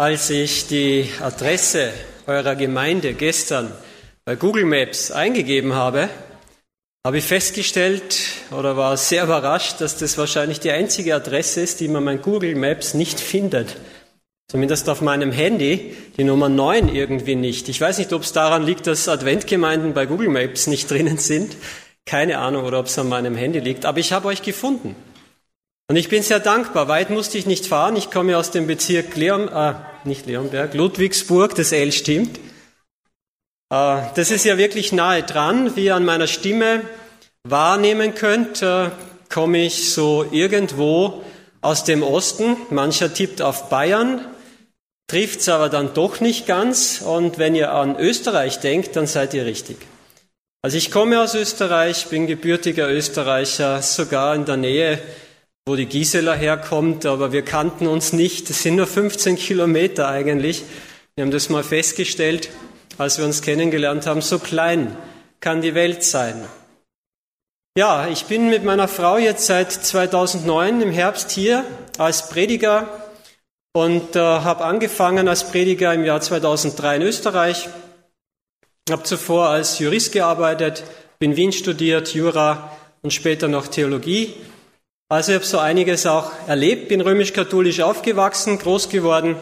Als ich die Adresse eurer Gemeinde gestern bei Google Maps eingegeben habe, habe ich festgestellt oder war sehr überrascht, dass das wahrscheinlich die einzige Adresse ist, die man bei Google Maps nicht findet. Zumindest auf meinem Handy, die Nummer 9 irgendwie nicht. Ich weiß nicht, ob es daran liegt, dass Adventgemeinden bei Google Maps nicht drinnen sind. Keine Ahnung, oder ob es an meinem Handy liegt. Aber ich habe euch gefunden. Und ich bin sehr dankbar. Weit musste ich nicht fahren. Ich komme aus dem Bezirk Leon, äh, nicht Leonberg, Ludwigsburg, das L stimmt. Äh, das ist ja wirklich nahe dran. Wie ihr an meiner Stimme wahrnehmen könnt, äh, komme ich so irgendwo aus dem Osten. Mancher tippt auf Bayern, trifft's aber dann doch nicht ganz. Und wenn ihr an Österreich denkt, dann seid ihr richtig. Also ich komme aus Österreich, bin gebürtiger Österreicher, sogar in der Nähe wo die Gisela herkommt, aber wir kannten uns nicht. Es sind nur 15 Kilometer eigentlich. Wir haben das mal festgestellt, als wir uns kennengelernt haben. So klein kann die Welt sein. Ja, ich bin mit meiner Frau jetzt seit 2009 im Herbst hier als Prediger und äh, habe angefangen als Prediger im Jahr 2003 in Österreich. Habe zuvor als Jurist gearbeitet, bin Wien studiert, Jura und später noch Theologie also ich habe so einiges auch erlebt, bin römisch-katholisch aufgewachsen, groß geworden,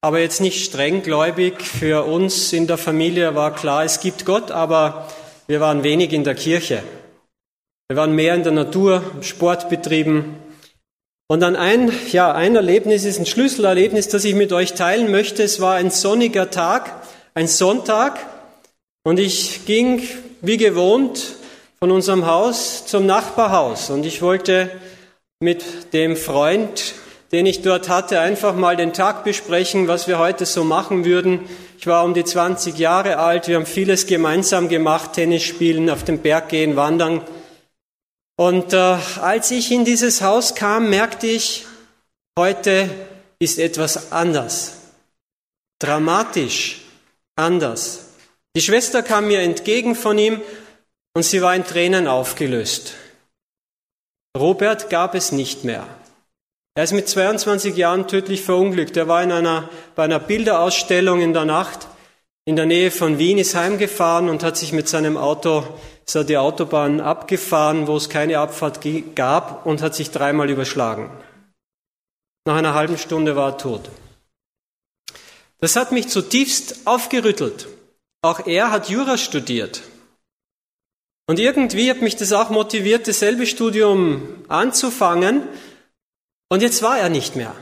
aber jetzt nicht streng gläubig. Für uns in der Familie war klar, es gibt Gott, aber wir waren wenig in der Kirche. Wir waren mehr in der Natur, Sport betrieben. Und dann ein, ja, ein Erlebnis ist ein Schlüsselerlebnis, das ich mit euch teilen möchte. Es war ein sonniger Tag, ein Sonntag, und ich ging wie gewohnt von unserem Haus zum Nachbarhaus und ich wollte mit dem Freund, den ich dort hatte, einfach mal den Tag besprechen, was wir heute so machen würden. Ich war um die 20 Jahre alt, wir haben vieles gemeinsam gemacht, Tennis spielen, auf den Berg gehen, wandern. Und äh, als ich in dieses Haus kam, merkte ich, heute ist etwas anders, dramatisch anders. Die Schwester kam mir entgegen von ihm und sie war in Tränen aufgelöst. Robert gab es nicht mehr. Er ist mit 22 Jahren tödlich verunglückt. Er war in einer, bei einer Bilderausstellung in der Nacht in der Nähe von Wien, ist heimgefahren und hat sich mit seinem Auto, ist er die Autobahn abgefahren, wo es keine Abfahrt gab und hat sich dreimal überschlagen. Nach einer halben Stunde war er tot. Das hat mich zutiefst aufgerüttelt. Auch er hat Jura studiert. Und irgendwie hat mich das auch motiviert, dasselbe Studium anzufangen. Und jetzt war er nicht mehr.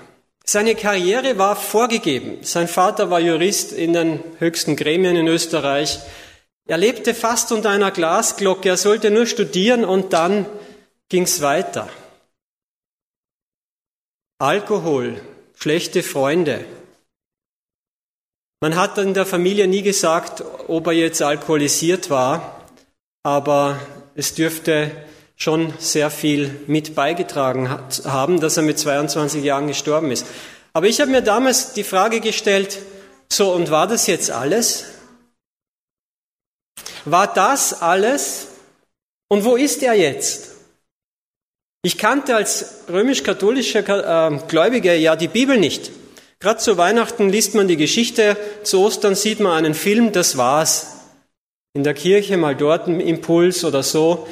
Seine Karriere war vorgegeben. Sein Vater war Jurist in den höchsten Gremien in Österreich. Er lebte fast unter einer Glasglocke. Er sollte nur studieren und dann ging's weiter. Alkohol, schlechte Freunde. Man hat in der Familie nie gesagt, ob er jetzt alkoholisiert war aber es dürfte schon sehr viel mit beigetragen haben, dass er mit 22 Jahren gestorben ist. Aber ich habe mir damals die Frage gestellt, so und war das jetzt alles? War das alles? Und wo ist er jetzt? Ich kannte als römisch-katholischer äh, Gläubiger ja die Bibel nicht. Gerade zu Weihnachten liest man die Geschichte, zu Ostern sieht man einen Film, das war's in der Kirche, mal dort ein Impuls oder so.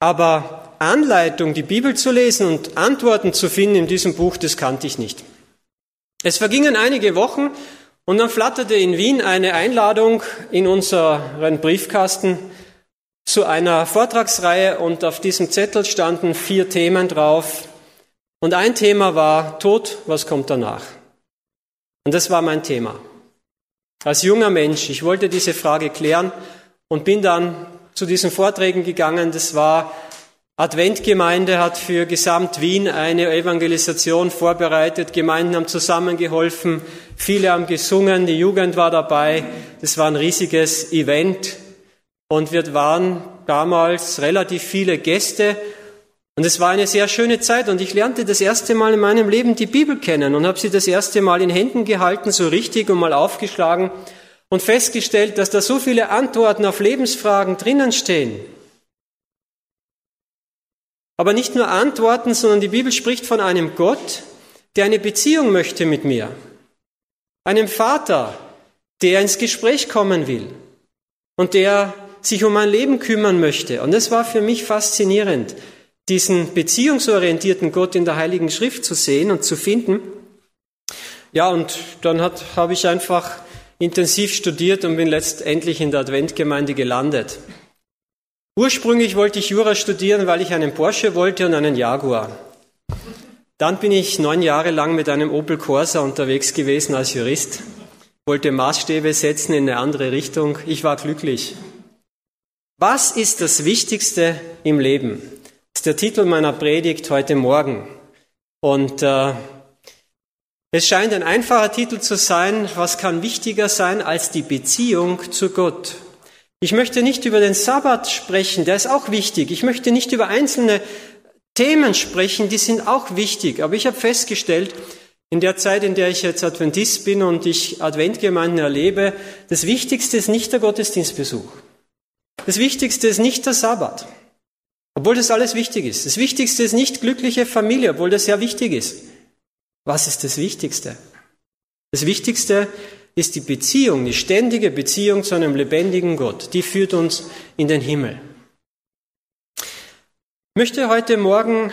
Aber Anleitung, die Bibel zu lesen und Antworten zu finden in diesem Buch, das kannte ich nicht. Es vergingen einige Wochen und dann flatterte in Wien eine Einladung in unseren Briefkasten zu einer Vortragsreihe und auf diesem Zettel standen vier Themen drauf. Und ein Thema war Tod, was kommt danach? Und das war mein Thema. Als junger Mensch, ich wollte diese Frage klären und bin dann zu diesen Vorträgen gegangen. Das war Adventgemeinde hat für Gesamt Wien eine Evangelisation vorbereitet. Gemeinden haben zusammengeholfen. Viele haben gesungen. Die Jugend war dabei. Das war ein riesiges Event. Und wir waren damals relativ viele Gäste und es war eine sehr schöne Zeit und ich lernte das erste Mal in meinem Leben die Bibel kennen und habe sie das erste Mal in Händen gehalten, so richtig und mal aufgeschlagen und festgestellt, dass da so viele Antworten auf Lebensfragen drinnen stehen. Aber nicht nur Antworten, sondern die Bibel spricht von einem Gott, der eine Beziehung möchte mit mir. einem Vater, der ins Gespräch kommen will und der sich um mein Leben kümmern möchte. Und es war für mich faszinierend, diesen beziehungsorientierten Gott in der Heiligen Schrift zu sehen und zu finden. Ja, und dann habe ich einfach intensiv studiert und bin letztendlich in der Adventgemeinde gelandet. Ursprünglich wollte ich Jura studieren, weil ich einen Porsche wollte und einen Jaguar. Dann bin ich neun Jahre lang mit einem Opel Corsa unterwegs gewesen als Jurist, wollte Maßstäbe setzen in eine andere Richtung. Ich war glücklich. Was ist das Wichtigste im Leben? Ist der Titel meiner Predigt heute Morgen. Und äh, es scheint ein einfacher Titel zu sein. Was kann wichtiger sein als die Beziehung zu Gott? Ich möchte nicht über den Sabbat sprechen, der ist auch wichtig. Ich möchte nicht über einzelne Themen sprechen, die sind auch wichtig. Aber ich habe festgestellt, in der Zeit, in der ich jetzt Adventist bin und ich Adventgemeinden erlebe, das Wichtigste ist nicht der Gottesdienstbesuch. Das Wichtigste ist nicht der Sabbat, obwohl das alles wichtig ist. Das Wichtigste ist nicht glückliche Familie, obwohl das sehr wichtig ist. Was ist das Wichtigste? Das Wichtigste ist die Beziehung, die ständige Beziehung zu einem lebendigen Gott. Die führt uns in den Himmel. Ich möchte heute Morgen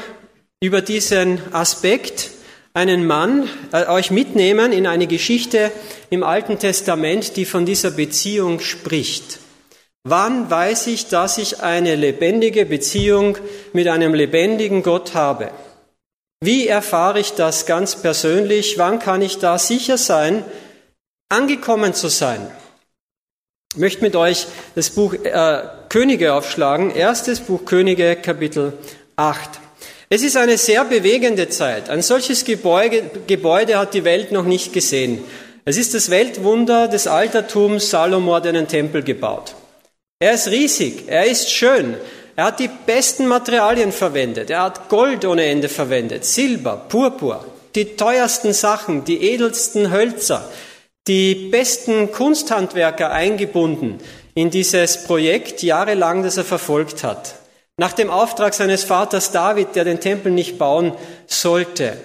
über diesen Aspekt einen Mann äh, euch mitnehmen in eine Geschichte im Alten Testament, die von dieser Beziehung spricht. Wann weiß ich, dass ich eine lebendige Beziehung mit einem lebendigen Gott habe? Wie erfahre ich das ganz persönlich? Wann kann ich da sicher sein, angekommen zu sein? Ich möchte mit euch das Buch äh, Könige aufschlagen. Erstes Buch Könige, Kapitel 8. Es ist eine sehr bewegende Zeit. Ein solches Gebäude, Gebäude hat die Welt noch nicht gesehen. Es ist das Weltwunder des Altertums. Salomo hat einen Tempel gebaut. Er ist riesig, er ist schön, er hat die besten Materialien verwendet, er hat Gold ohne Ende verwendet, Silber, Purpur, die teuersten Sachen, die edelsten Hölzer, die besten Kunsthandwerker eingebunden in dieses Projekt jahrelang, das er verfolgt hat. Nach dem Auftrag seines Vaters David, der den Tempel nicht bauen sollte.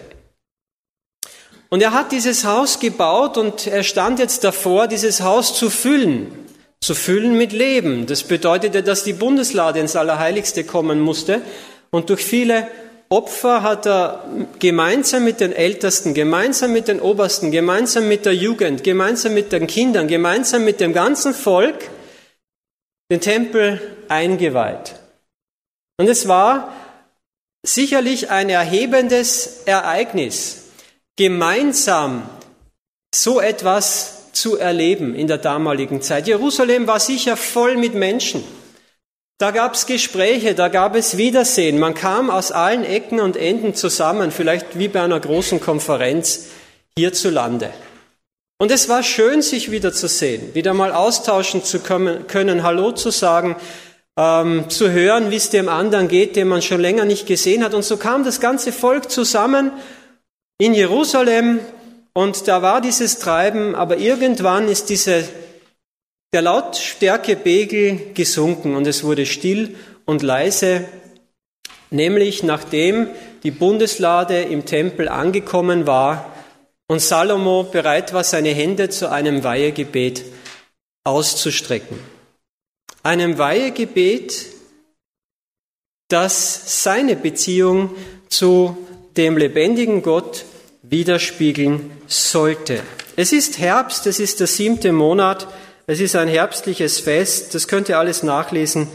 Und er hat dieses Haus gebaut und er stand jetzt davor, dieses Haus zu füllen zu füllen mit Leben. Das bedeutete, dass die Bundeslade ins Allerheiligste kommen musste. Und durch viele Opfer hat er gemeinsam mit den Ältesten, gemeinsam mit den Obersten, gemeinsam mit der Jugend, gemeinsam mit den Kindern, gemeinsam mit dem ganzen Volk den Tempel eingeweiht. Und es war sicherlich ein erhebendes Ereignis, gemeinsam so etwas zu erleben in der damaligen Zeit. Jerusalem war sicher voll mit Menschen. Da gab es Gespräche, da gab es Wiedersehen. Man kam aus allen Ecken und Enden zusammen, vielleicht wie bei einer großen Konferenz hierzulande. Und es war schön, sich wiederzusehen, wieder mal austauschen zu können, Hallo zu sagen, ähm, zu hören, wie es dem anderen geht, den man schon länger nicht gesehen hat. Und so kam das ganze Volk zusammen in Jerusalem und da war dieses Treiben, aber irgendwann ist diese, der Lautstärkebegel gesunken und es wurde still und leise, nämlich nachdem die Bundeslade im Tempel angekommen war und Salomo bereit war, seine Hände zu einem Weihegebet auszustrecken. Einem Weihegebet, das seine Beziehung zu dem lebendigen Gott widerspiegeln sollte. Es ist Herbst, es ist der siebte Monat, es ist ein herbstliches Fest, das könnt ihr alles nachlesen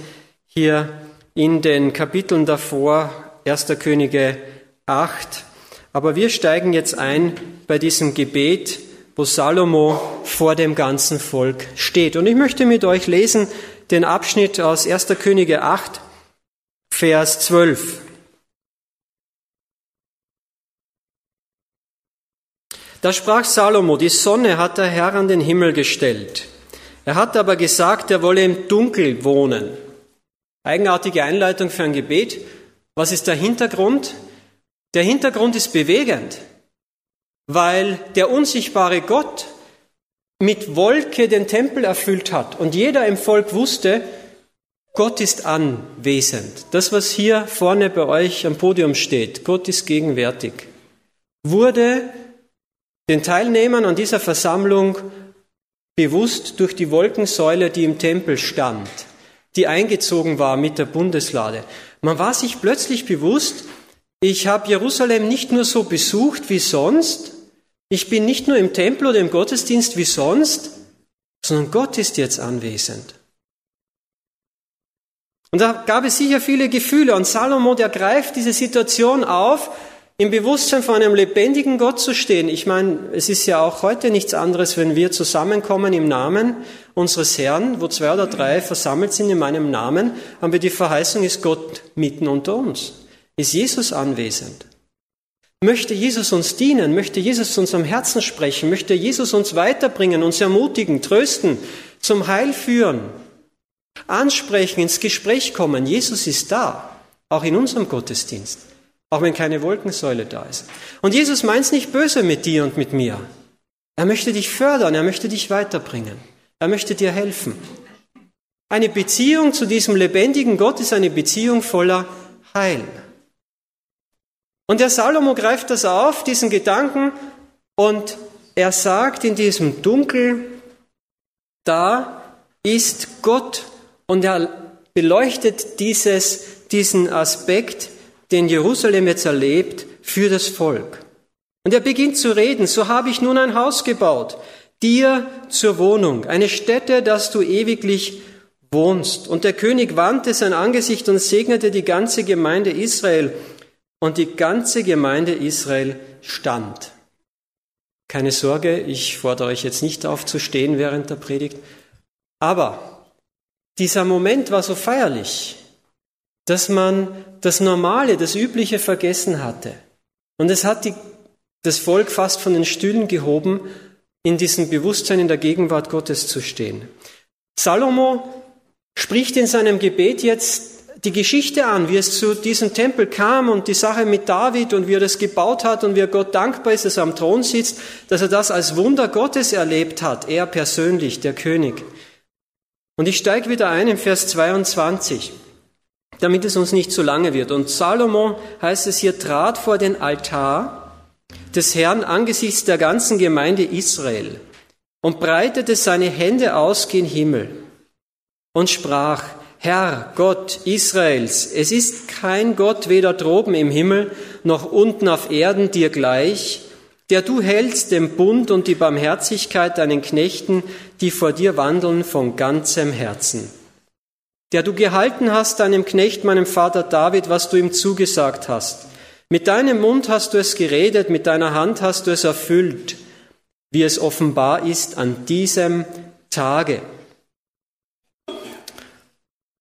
hier in den Kapiteln davor, 1. Könige 8. Aber wir steigen jetzt ein bei diesem Gebet, wo Salomo vor dem ganzen Volk steht. Und ich möchte mit euch lesen den Abschnitt aus 1. Könige 8, Vers 12. Da sprach Salomo, die Sonne hat der Herr an den Himmel gestellt. Er hat aber gesagt, er wolle im Dunkel wohnen. Eigenartige Einleitung für ein Gebet. Was ist der Hintergrund? Der Hintergrund ist bewegend, weil der unsichtbare Gott mit Wolke den Tempel erfüllt hat und jeder im Volk wusste, Gott ist anwesend. Das, was hier vorne bei euch am Podium steht, Gott ist gegenwärtig, wurde den Teilnehmern an dieser Versammlung bewusst durch die Wolkensäule, die im Tempel stand, die eingezogen war mit der Bundeslade. Man war sich plötzlich bewusst, ich habe Jerusalem nicht nur so besucht wie sonst, ich bin nicht nur im Tempel oder im Gottesdienst wie sonst, sondern Gott ist jetzt anwesend. Und da gab es sicher viele Gefühle und Salomo, der greift diese Situation auf, im Bewusstsein vor einem lebendigen Gott zu stehen. Ich meine, es ist ja auch heute nichts anderes, wenn wir zusammenkommen im Namen unseres Herrn, wo zwei oder drei versammelt sind in meinem Namen, haben wir die Verheißung, ist Gott mitten unter uns. Ist Jesus anwesend? Möchte Jesus uns dienen? Möchte Jesus uns am Herzen sprechen? Möchte Jesus uns weiterbringen, uns ermutigen, trösten, zum Heil führen? Ansprechen, ins Gespräch kommen. Jesus ist da, auch in unserem Gottesdienst, auch wenn keine Wolkensäule da ist. Und Jesus meint es nicht böse mit dir und mit mir. Er möchte dich fördern, er möchte dich weiterbringen, er möchte dir helfen. Eine Beziehung zu diesem lebendigen Gott ist eine Beziehung voller Heil. Und der Salomo greift das auf, diesen Gedanken, und er sagt in diesem Dunkel, da ist Gott und er beleuchtet dieses, diesen Aspekt, den Jerusalem jetzt erlebt, für das Volk. Und er beginnt zu reden, so habe ich nun ein Haus gebaut, dir zur Wohnung, eine Stätte, dass du ewiglich wohnst. Und der König wandte sein Angesicht und segnete die ganze Gemeinde Israel. Und die ganze Gemeinde Israel stand. Keine Sorge, ich fordere euch jetzt nicht auf zu stehen während der Predigt. Aber dieser Moment war so feierlich, dass man das Normale, das Übliche vergessen hatte. Und es hat die, das Volk fast von den Stühlen gehoben, in diesem Bewusstsein in der Gegenwart Gottes zu stehen. Salomo spricht in seinem Gebet jetzt die Geschichte an, wie es zu diesem Tempel kam und die Sache mit David und wie er das gebaut hat und wie er Gott dankbar ist, dass er am Thron sitzt, dass er das als Wunder Gottes erlebt hat, er persönlich, der König. Und ich steige wieder ein im Vers 22, damit es uns nicht zu lange wird. Und Salomo, heißt es hier, trat vor den Altar des Herrn angesichts der ganzen Gemeinde Israel und breitete seine Hände aus gen Himmel und sprach, Herr Gott Israels, es ist kein Gott weder droben im Himmel noch unten auf Erden dir gleich, der du hältst den Bund und die Barmherzigkeit deinen Knechten, die vor dir wandeln von ganzem Herzen. Der du gehalten hast deinem Knecht, meinem Vater David, was du ihm zugesagt hast. Mit deinem Mund hast du es geredet, mit deiner Hand hast du es erfüllt, wie es offenbar ist an diesem Tage.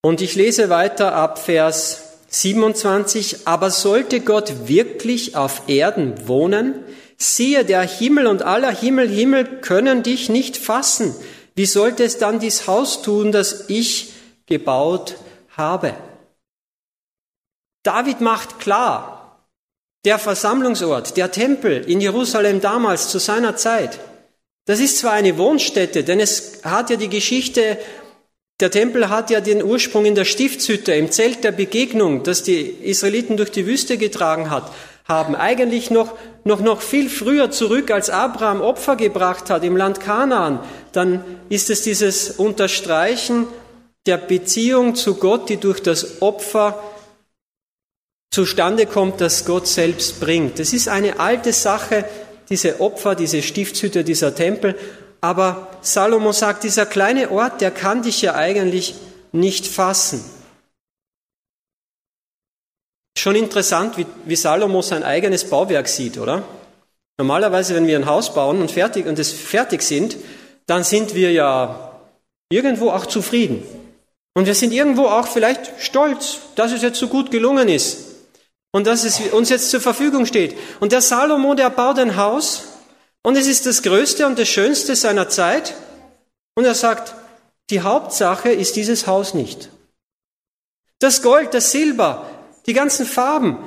Und ich lese weiter ab Vers 27. Aber sollte Gott wirklich auf Erden wohnen, Siehe, der Himmel und aller Himmel, Himmel können dich nicht fassen. Wie sollte es dann dies Haus tun, das ich gebaut habe? David macht klar, der Versammlungsort, der Tempel in Jerusalem damals zu seiner Zeit, das ist zwar eine Wohnstätte, denn es hat ja die Geschichte, der Tempel hat ja den Ursprung in der Stiftshütte, im Zelt der Begegnung, das die Israeliten durch die Wüste getragen hat haben. Eigentlich noch, noch, noch viel früher zurück, als Abraham Opfer gebracht hat im Land Kanaan. Dann ist es dieses Unterstreichen der Beziehung zu Gott, die durch das Opfer zustande kommt, das Gott selbst bringt. Das ist eine alte Sache, diese Opfer, diese Stiftshütte, dieser Tempel. Aber Salomo sagt, dieser kleine Ort, der kann dich ja eigentlich nicht fassen. Schon interessant, wie, wie Salomo sein eigenes Bauwerk sieht, oder? Normalerweise, wenn wir ein Haus bauen und fertig und es fertig sind, dann sind wir ja irgendwo auch zufrieden. Und wir sind irgendwo auch vielleicht stolz, dass es jetzt so gut gelungen ist und dass es uns jetzt zur Verfügung steht. Und der Salomo, der baut ein Haus und es ist das Größte und das Schönste seiner Zeit. Und er sagt, die Hauptsache ist dieses Haus nicht. Das Gold, das Silber, die ganzen Farben,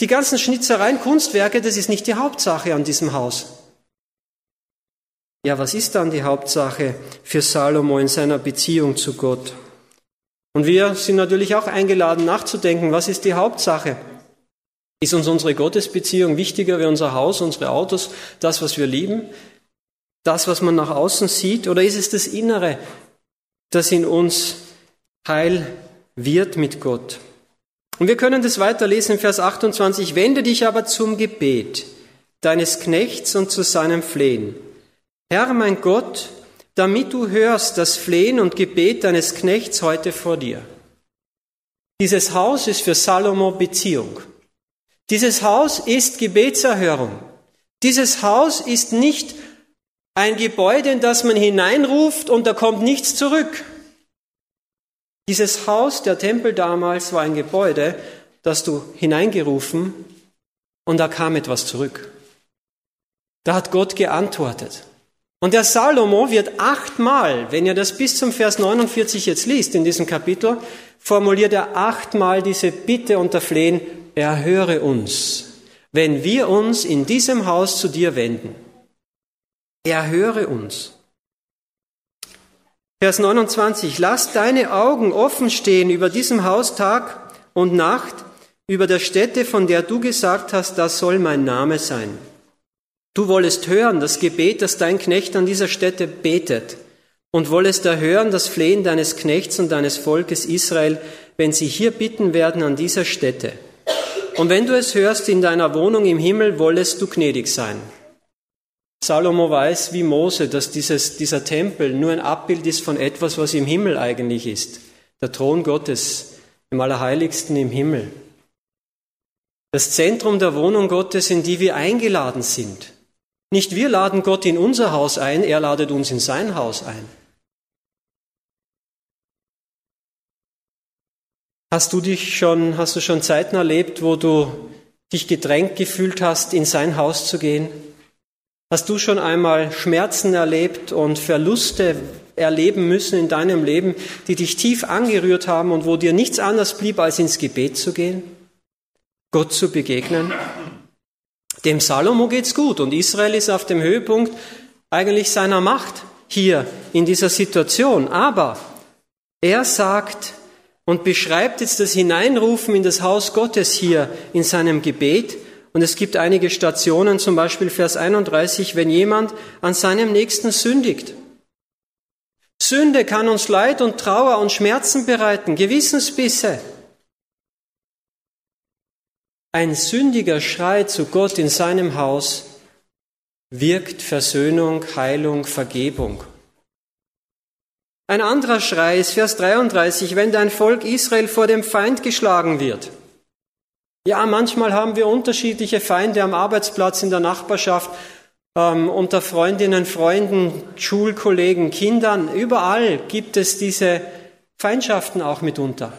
die ganzen Schnitzereien, Kunstwerke, das ist nicht die Hauptsache an diesem Haus. Ja, was ist dann die Hauptsache für Salomo in seiner Beziehung zu Gott? Und wir sind natürlich auch eingeladen nachzudenken, was ist die Hauptsache Ist uns unsere Gottesbeziehung wichtiger wie unser Haus, unsere Autos, das, was wir lieben, das, was man nach außen sieht? Oder ist es das Innere, das in uns heil wird mit Gott? Und wir können das weiterlesen in Vers 28. Wende dich aber zum Gebet deines Knechts und zu seinem Flehen. Herr, mein Gott, damit du hörst das Flehen und Gebet deines Knechts heute vor dir. Dieses Haus ist für Salomo Beziehung. Dieses Haus ist Gebetserhörung. Dieses Haus ist nicht ein Gebäude, in das man hineinruft und da kommt nichts zurück. Dieses Haus, der Tempel damals, war ein Gebäude, das du hineingerufen und da kam etwas zurück. Da hat Gott geantwortet. Und der Salomo wird achtmal, wenn ihr das bis zum Vers 49 jetzt liest in diesem Kapitel, formuliert er achtmal diese Bitte und der Flehen, erhöre uns, wenn wir uns in diesem Haus zu dir wenden. Erhöre uns. Vers 29, lass deine Augen offen stehen über diesem Haus Tag und Nacht, über der Stätte, von der du gesagt hast, das soll mein Name sein. Du wollest hören das Gebet, das dein Knecht an dieser Stätte betet, und wollest erhören das Flehen deines Knechts und deines Volkes Israel, wenn sie hier bitten werden an dieser Stätte. Und wenn du es hörst in deiner Wohnung im Himmel, wollest du gnädig sein. Salomo weiß wie Mose, dass dieses, dieser Tempel nur ein Abbild ist von etwas, was im Himmel eigentlich ist. Der Thron Gottes im Allerheiligsten im Himmel. Das Zentrum der Wohnung Gottes, in die wir eingeladen sind. Nicht wir laden Gott in unser Haus ein, er ladet uns in sein Haus ein. Hast du dich schon, hast du schon Zeiten erlebt, wo du dich gedrängt gefühlt hast, in sein Haus zu gehen? Hast du schon einmal Schmerzen erlebt und Verluste erleben müssen in deinem Leben, die dich tief angerührt haben und wo dir nichts anderes blieb, als ins Gebet zu gehen, Gott zu begegnen? Dem Salomo geht's gut und Israel ist auf dem Höhepunkt eigentlich seiner Macht hier in dieser Situation. Aber er sagt, und beschreibt jetzt das Hineinrufen in das Haus Gottes hier in seinem Gebet. Und es gibt einige Stationen, zum Beispiel Vers 31, wenn jemand an seinem Nächsten sündigt. Sünde kann uns Leid und Trauer und Schmerzen bereiten, Gewissensbisse. Ein sündiger Schrei zu Gott in seinem Haus wirkt Versöhnung, Heilung, Vergebung. Ein anderer Schrei ist Vers 33, wenn dein Volk Israel vor dem Feind geschlagen wird. Ja, manchmal haben wir unterschiedliche Feinde am Arbeitsplatz, in der Nachbarschaft, ähm, unter Freundinnen, Freunden, Schulkollegen, Kindern. Überall gibt es diese Feindschaften auch mitunter.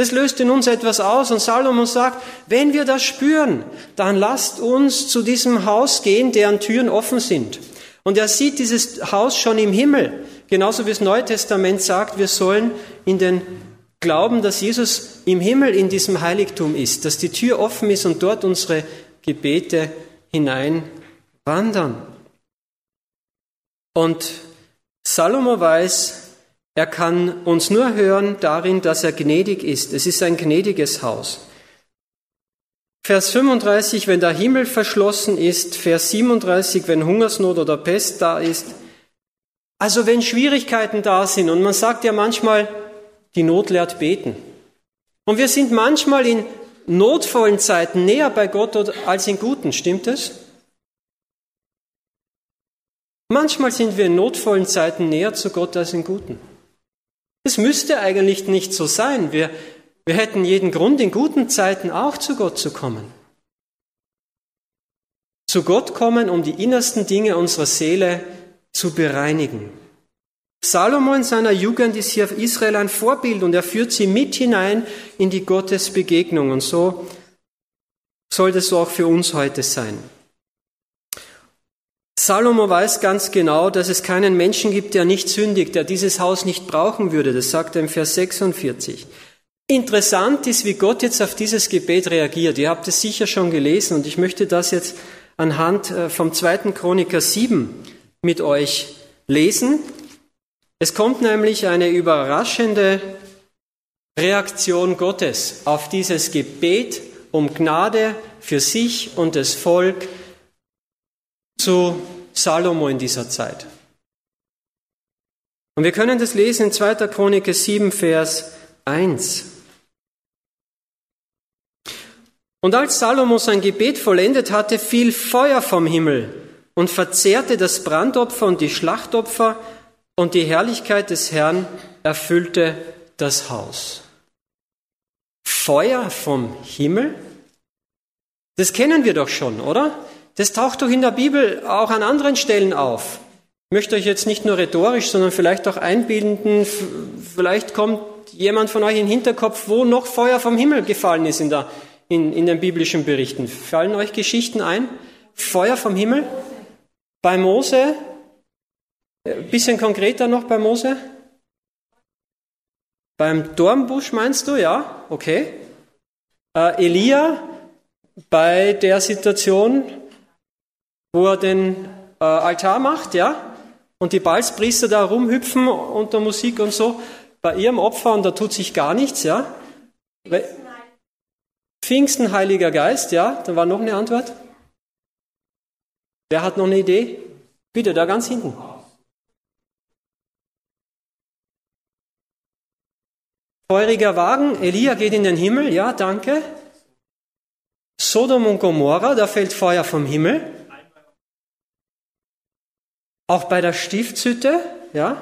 Das löst in uns etwas aus und Salomon sagt, wenn wir das spüren, dann lasst uns zu diesem Haus gehen, deren Türen offen sind. Und er sieht dieses Haus schon im Himmel. Genauso wie das Neue Testament sagt, wir sollen in den Glauben, dass Jesus im Himmel in diesem Heiligtum ist, dass die Tür offen ist und dort unsere Gebete hineinwandern. Und Salomo weiß, er kann uns nur hören darin, dass er gnädig ist. Es ist ein gnädiges Haus. Vers 35, wenn der Himmel verschlossen ist. Vers 37, wenn Hungersnot oder Pest da ist. Also wenn Schwierigkeiten da sind und man sagt ja manchmal, die Not lehrt beten. Und wir sind manchmal in notvollen Zeiten näher bei Gott als in guten, stimmt es? Manchmal sind wir in notvollen Zeiten näher zu Gott als in guten. Es müsste eigentlich nicht so sein. Wir, wir hätten jeden Grund, in guten Zeiten auch zu Gott zu kommen. Zu Gott kommen, um die innersten Dinge unserer Seele zu bereinigen. Salomo in seiner Jugend ist hier auf Israel ein Vorbild und er führt sie mit hinein in die Gottesbegegnung. Und so soll das auch für uns heute sein. Salomo weiß ganz genau, dass es keinen Menschen gibt, der nicht sündigt, der dieses Haus nicht brauchen würde. Das sagt er im Vers 46. Interessant ist, wie Gott jetzt auf dieses Gebet reagiert. Ihr habt es sicher schon gelesen und ich möchte das jetzt anhand äh, vom zweiten Chroniker 7 mit euch lesen. Es kommt nämlich eine überraschende Reaktion Gottes auf dieses Gebet um Gnade für sich und das Volk zu Salomo in dieser Zeit. Und wir können das lesen in 2. Chronik 7, Vers 1. Und als Salomo sein Gebet vollendet hatte, fiel Feuer vom Himmel und verzehrte das Brandopfer und die Schlachtopfer und die Herrlichkeit des Herrn erfüllte das Haus. Feuer vom Himmel? Das kennen wir doch schon, oder? Das taucht doch in der Bibel auch an anderen Stellen auf. Ich möchte euch jetzt nicht nur rhetorisch, sondern vielleicht auch einbildenden, vielleicht kommt jemand von euch in den Hinterkopf, wo noch Feuer vom Himmel gefallen ist in, der, in, in den biblischen Berichten. Fallen euch Geschichten ein? Feuer vom Himmel? Bei Mose? Ein bisschen konkreter noch bei Mose? Beim Dornbusch meinst du? Ja, okay. Äh, Elia bei der Situation, wo er den äh, Altar macht, ja? und die Balzpriester da rumhüpfen unter Musik und so, bei ihrem Opfer und da tut sich gar nichts, ja? Pfingsten, Heiliger Geist, ja? Da war noch eine Antwort. Wer hat noch eine Idee? Bitte, da ganz hinten. Feuriger Wagen, Elia geht in den Himmel, ja, danke. Sodom und Gomorra, da fällt Feuer vom Himmel. Auch bei der Stiftshütte, ja.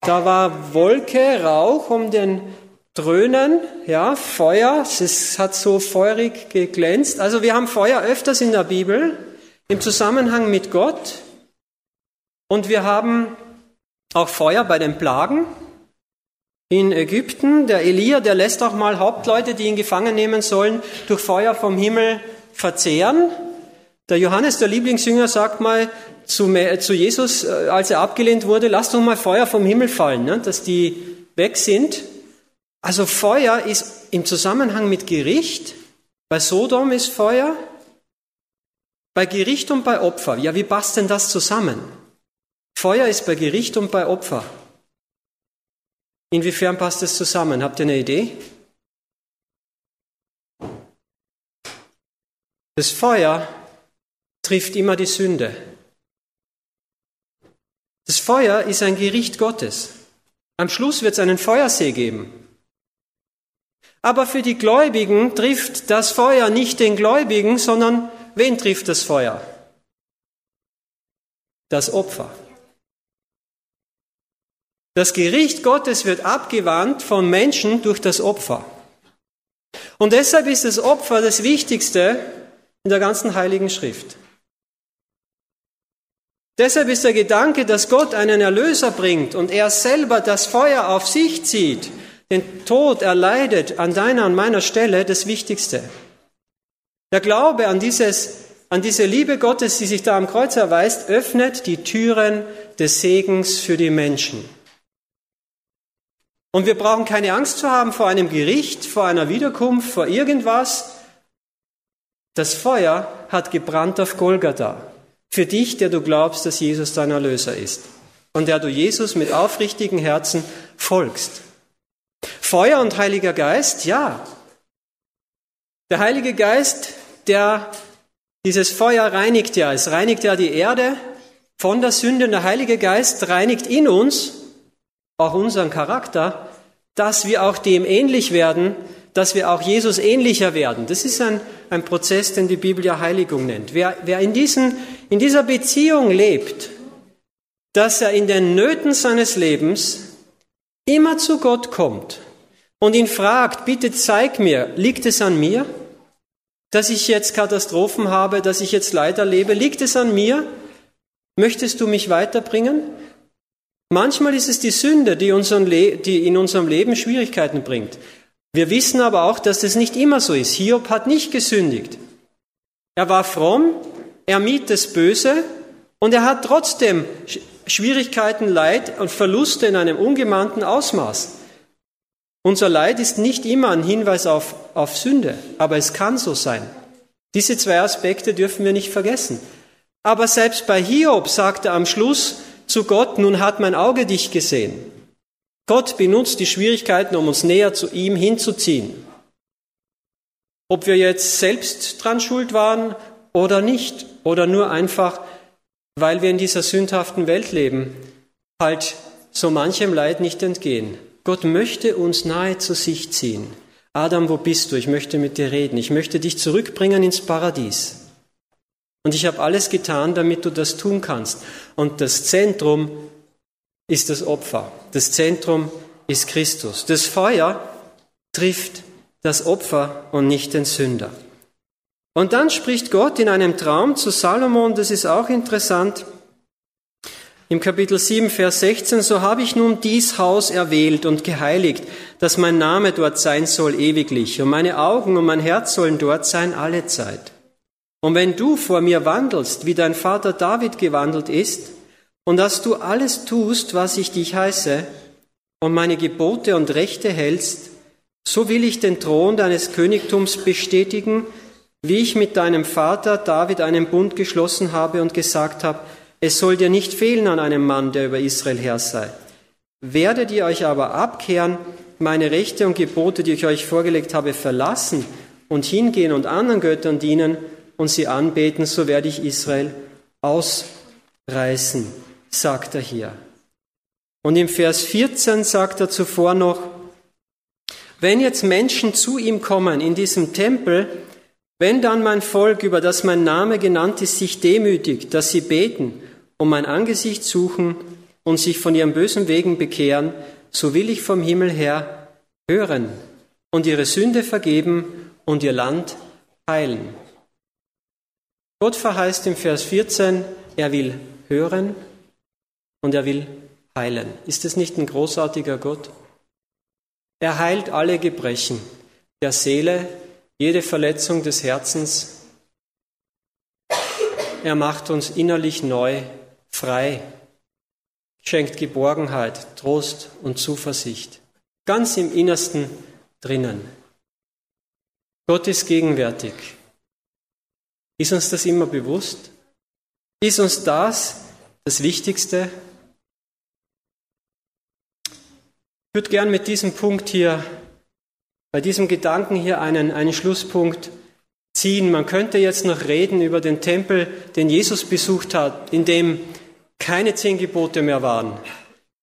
Da war Wolke, Rauch um den Dröhnen, ja, Feuer, es hat so feurig geglänzt. Also wir haben Feuer öfters in der Bibel im Zusammenhang mit Gott. Und wir haben auch Feuer bei den Plagen in Ägypten. Der Elia, der lässt auch mal Hauptleute, die ihn gefangen nehmen sollen, durch Feuer vom Himmel verzehren. Der Johannes, der Lieblingsjünger, sagt mal zu, zu Jesus, äh, als er abgelehnt wurde, lass doch mal Feuer vom Himmel fallen, ne, dass die weg sind. Also Feuer ist im Zusammenhang mit Gericht. Bei Sodom ist Feuer. Bei Gericht und bei Opfer. Ja, wie passt denn das zusammen? Feuer ist bei Gericht und bei Opfer. Inwiefern passt das zusammen? Habt ihr eine Idee? Das Feuer trifft immer die Sünde. Das Feuer ist ein Gericht Gottes. Am Schluss wird es einen Feuersee geben. Aber für die Gläubigen trifft das Feuer nicht den Gläubigen, sondern wen trifft das Feuer? Das Opfer. Das Gericht Gottes wird abgewandt von Menschen durch das Opfer. Und deshalb ist das Opfer das Wichtigste in der ganzen Heiligen Schrift. Deshalb ist der Gedanke, dass Gott einen Erlöser bringt und er selber das Feuer auf sich zieht, den Tod erleidet an deiner und meiner Stelle, das Wichtigste. Der Glaube an, dieses, an diese Liebe Gottes, die sich da am Kreuz erweist, öffnet die Türen des Segens für die Menschen. Und wir brauchen keine Angst zu haben vor einem Gericht, vor einer Wiederkunft, vor irgendwas. Das Feuer hat gebrannt auf Golgatha. Für dich, der du glaubst, dass Jesus dein Erlöser ist und der du Jesus mit aufrichtigen Herzen folgst. Feuer und Heiliger Geist, ja. Der Heilige Geist, der dieses Feuer reinigt ja, es reinigt ja die Erde von der Sünde und der Heilige Geist reinigt in uns auch unseren Charakter, dass wir auch dem ähnlich werden, dass wir auch Jesus ähnlicher werden. Das ist ein, ein Prozess, den die Bibel ja Heiligung nennt. Wer, wer in, diesen, in dieser Beziehung lebt, dass er in den Nöten seines Lebens immer zu Gott kommt und ihn fragt, bitte zeig mir, liegt es an mir, dass ich jetzt Katastrophen habe, dass ich jetzt Leid erlebe, liegt es an mir? Möchtest du mich weiterbringen? Manchmal ist es die Sünde, die, die in unserem Leben Schwierigkeiten bringt. Wir wissen aber auch, dass das nicht immer so ist. Hiob hat nicht gesündigt. Er war fromm, er mied das Böse und er hat trotzdem Schwierigkeiten, Leid und Verluste in einem ungemannten Ausmaß. Unser Leid ist nicht immer ein Hinweis auf, auf Sünde, aber es kann so sein. Diese zwei Aspekte dürfen wir nicht vergessen. Aber selbst bei Hiob sagt er am Schluss zu Gott, nun hat mein Auge dich gesehen. Gott benutzt die Schwierigkeiten, um uns näher zu ihm hinzuziehen. Ob wir jetzt selbst dran schuld waren oder nicht, oder nur einfach, weil wir in dieser sündhaften Welt leben, halt so manchem Leid nicht entgehen. Gott möchte uns nahe zu sich ziehen. Adam, wo bist du? Ich möchte mit dir reden. Ich möchte dich zurückbringen ins Paradies. Und ich habe alles getan, damit du das tun kannst. Und das Zentrum ist das Opfer. Das Zentrum ist Christus. Das Feuer trifft das Opfer und nicht den Sünder. Und dann spricht Gott in einem Traum zu Salomon, das ist auch interessant. Im Kapitel 7, Vers 16, so habe ich nun dies Haus erwählt und geheiligt, dass mein Name dort sein soll ewiglich, und meine Augen und mein Herz sollen dort sein alle Zeit. Und wenn du vor mir wandelst, wie dein Vater David gewandelt ist, und dass du alles tust, was ich dich heiße, und meine Gebote und Rechte hältst, so will ich den Thron deines Königtums bestätigen, wie ich mit deinem Vater David einen Bund geschlossen habe und gesagt habe, es soll dir nicht fehlen an einem Mann, der über Israel Herr sei. Werdet ihr euch aber abkehren, meine Rechte und Gebote, die ich euch vorgelegt habe, verlassen und hingehen und anderen Göttern dienen und sie anbeten, so werde ich Israel ausreißen, sagt er hier. Und im Vers 14 sagt er zuvor noch, wenn jetzt Menschen zu ihm kommen in diesem Tempel, wenn dann mein Volk, über das mein Name genannt ist, sich demütigt, dass sie beten und mein Angesicht suchen und sich von ihren bösen Wegen bekehren, so will ich vom Himmel her hören und ihre Sünde vergeben und ihr Land heilen. Gott verheißt im Vers 14, er will hören und er will heilen. Ist es nicht ein großartiger Gott? Er heilt alle Gebrechen der Seele, jede Verletzung des Herzens. Er macht uns innerlich neu frei, schenkt Geborgenheit, Trost und Zuversicht. Ganz im Innersten drinnen. Gott ist gegenwärtig. Ist uns das immer bewusst? Ist uns das das Wichtigste? Ich würde gern mit diesem Punkt hier, bei diesem Gedanken hier einen, einen Schlusspunkt ziehen. Man könnte jetzt noch reden über den Tempel, den Jesus besucht hat, in dem keine zehn Gebote mehr waren,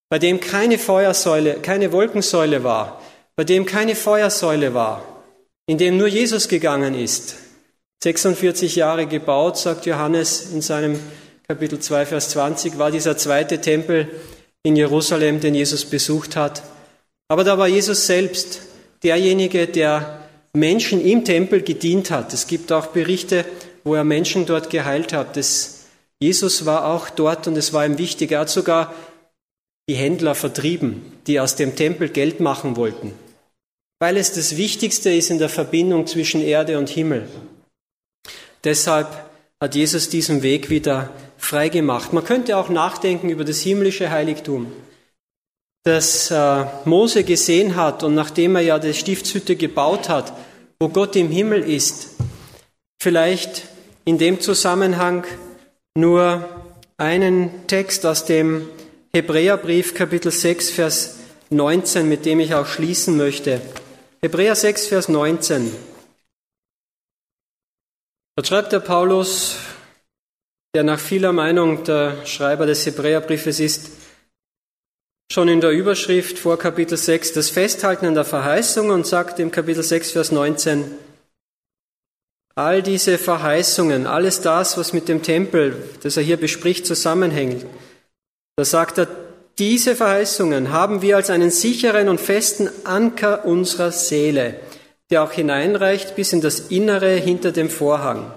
bei dem keine Feuersäule, keine Wolkensäule war, bei dem keine Feuersäule war, in dem nur Jesus gegangen ist. 46 Jahre gebaut, sagt Johannes in seinem Kapitel 2, Vers 20, war dieser zweite Tempel in Jerusalem, den Jesus besucht hat. Aber da war Jesus selbst derjenige, der Menschen im Tempel gedient hat. Es gibt auch Berichte, wo er Menschen dort geheilt hat. Das Jesus war auch dort und es war ihm wichtig. Er hat sogar die Händler vertrieben, die aus dem Tempel Geld machen wollten, weil es das Wichtigste ist in der Verbindung zwischen Erde und Himmel. Deshalb hat Jesus diesen Weg wieder freigemacht. Man könnte auch nachdenken über das himmlische Heiligtum, das äh, Mose gesehen hat und nachdem er ja die Stiftshütte gebaut hat, wo Gott im Himmel ist, vielleicht in dem Zusammenhang nur einen Text aus dem Hebräerbrief Kapitel 6, Vers 19, mit dem ich auch schließen möchte. Hebräer 6, Vers 19. Dort schreibt der Paulus, der nach vieler Meinung der Schreiber des Hebräerbriefes ist, schon in der Überschrift vor Kapitel 6 das Festhalten an der Verheißung und sagt im Kapitel 6, Vers 19, All diese Verheißungen, alles das, was mit dem Tempel, das er hier bespricht, zusammenhängt, da sagt er, diese Verheißungen haben wir als einen sicheren und festen Anker unserer Seele, der auch hineinreicht bis in das Innere hinter dem Vorhang.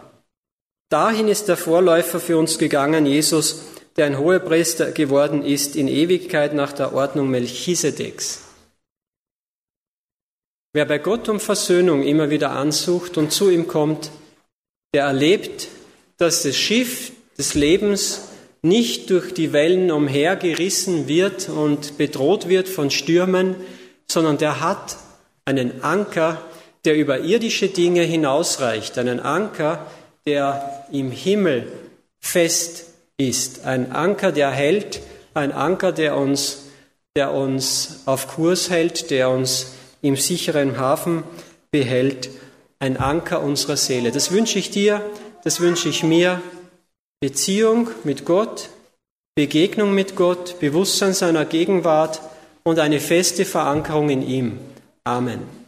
Dahin ist der Vorläufer für uns gegangen, Jesus, der ein Hohepriester geworden ist in Ewigkeit nach der Ordnung Melchisedeks. Wer bei Gott um Versöhnung immer wieder ansucht und zu ihm kommt, der erlebt, dass das Schiff des Lebens nicht durch die Wellen umhergerissen wird und bedroht wird von Stürmen, sondern der hat einen Anker, der über irdische Dinge hinausreicht, einen Anker, der im Himmel fest ist, ein Anker, der hält, ein Anker, der uns der uns auf Kurs hält, der uns im sicheren Hafen behält, ein Anker unserer Seele. Das wünsche ich dir, das wünsche ich mir. Beziehung mit Gott, Begegnung mit Gott, Bewusstsein seiner Gegenwart und eine feste Verankerung in ihm. Amen.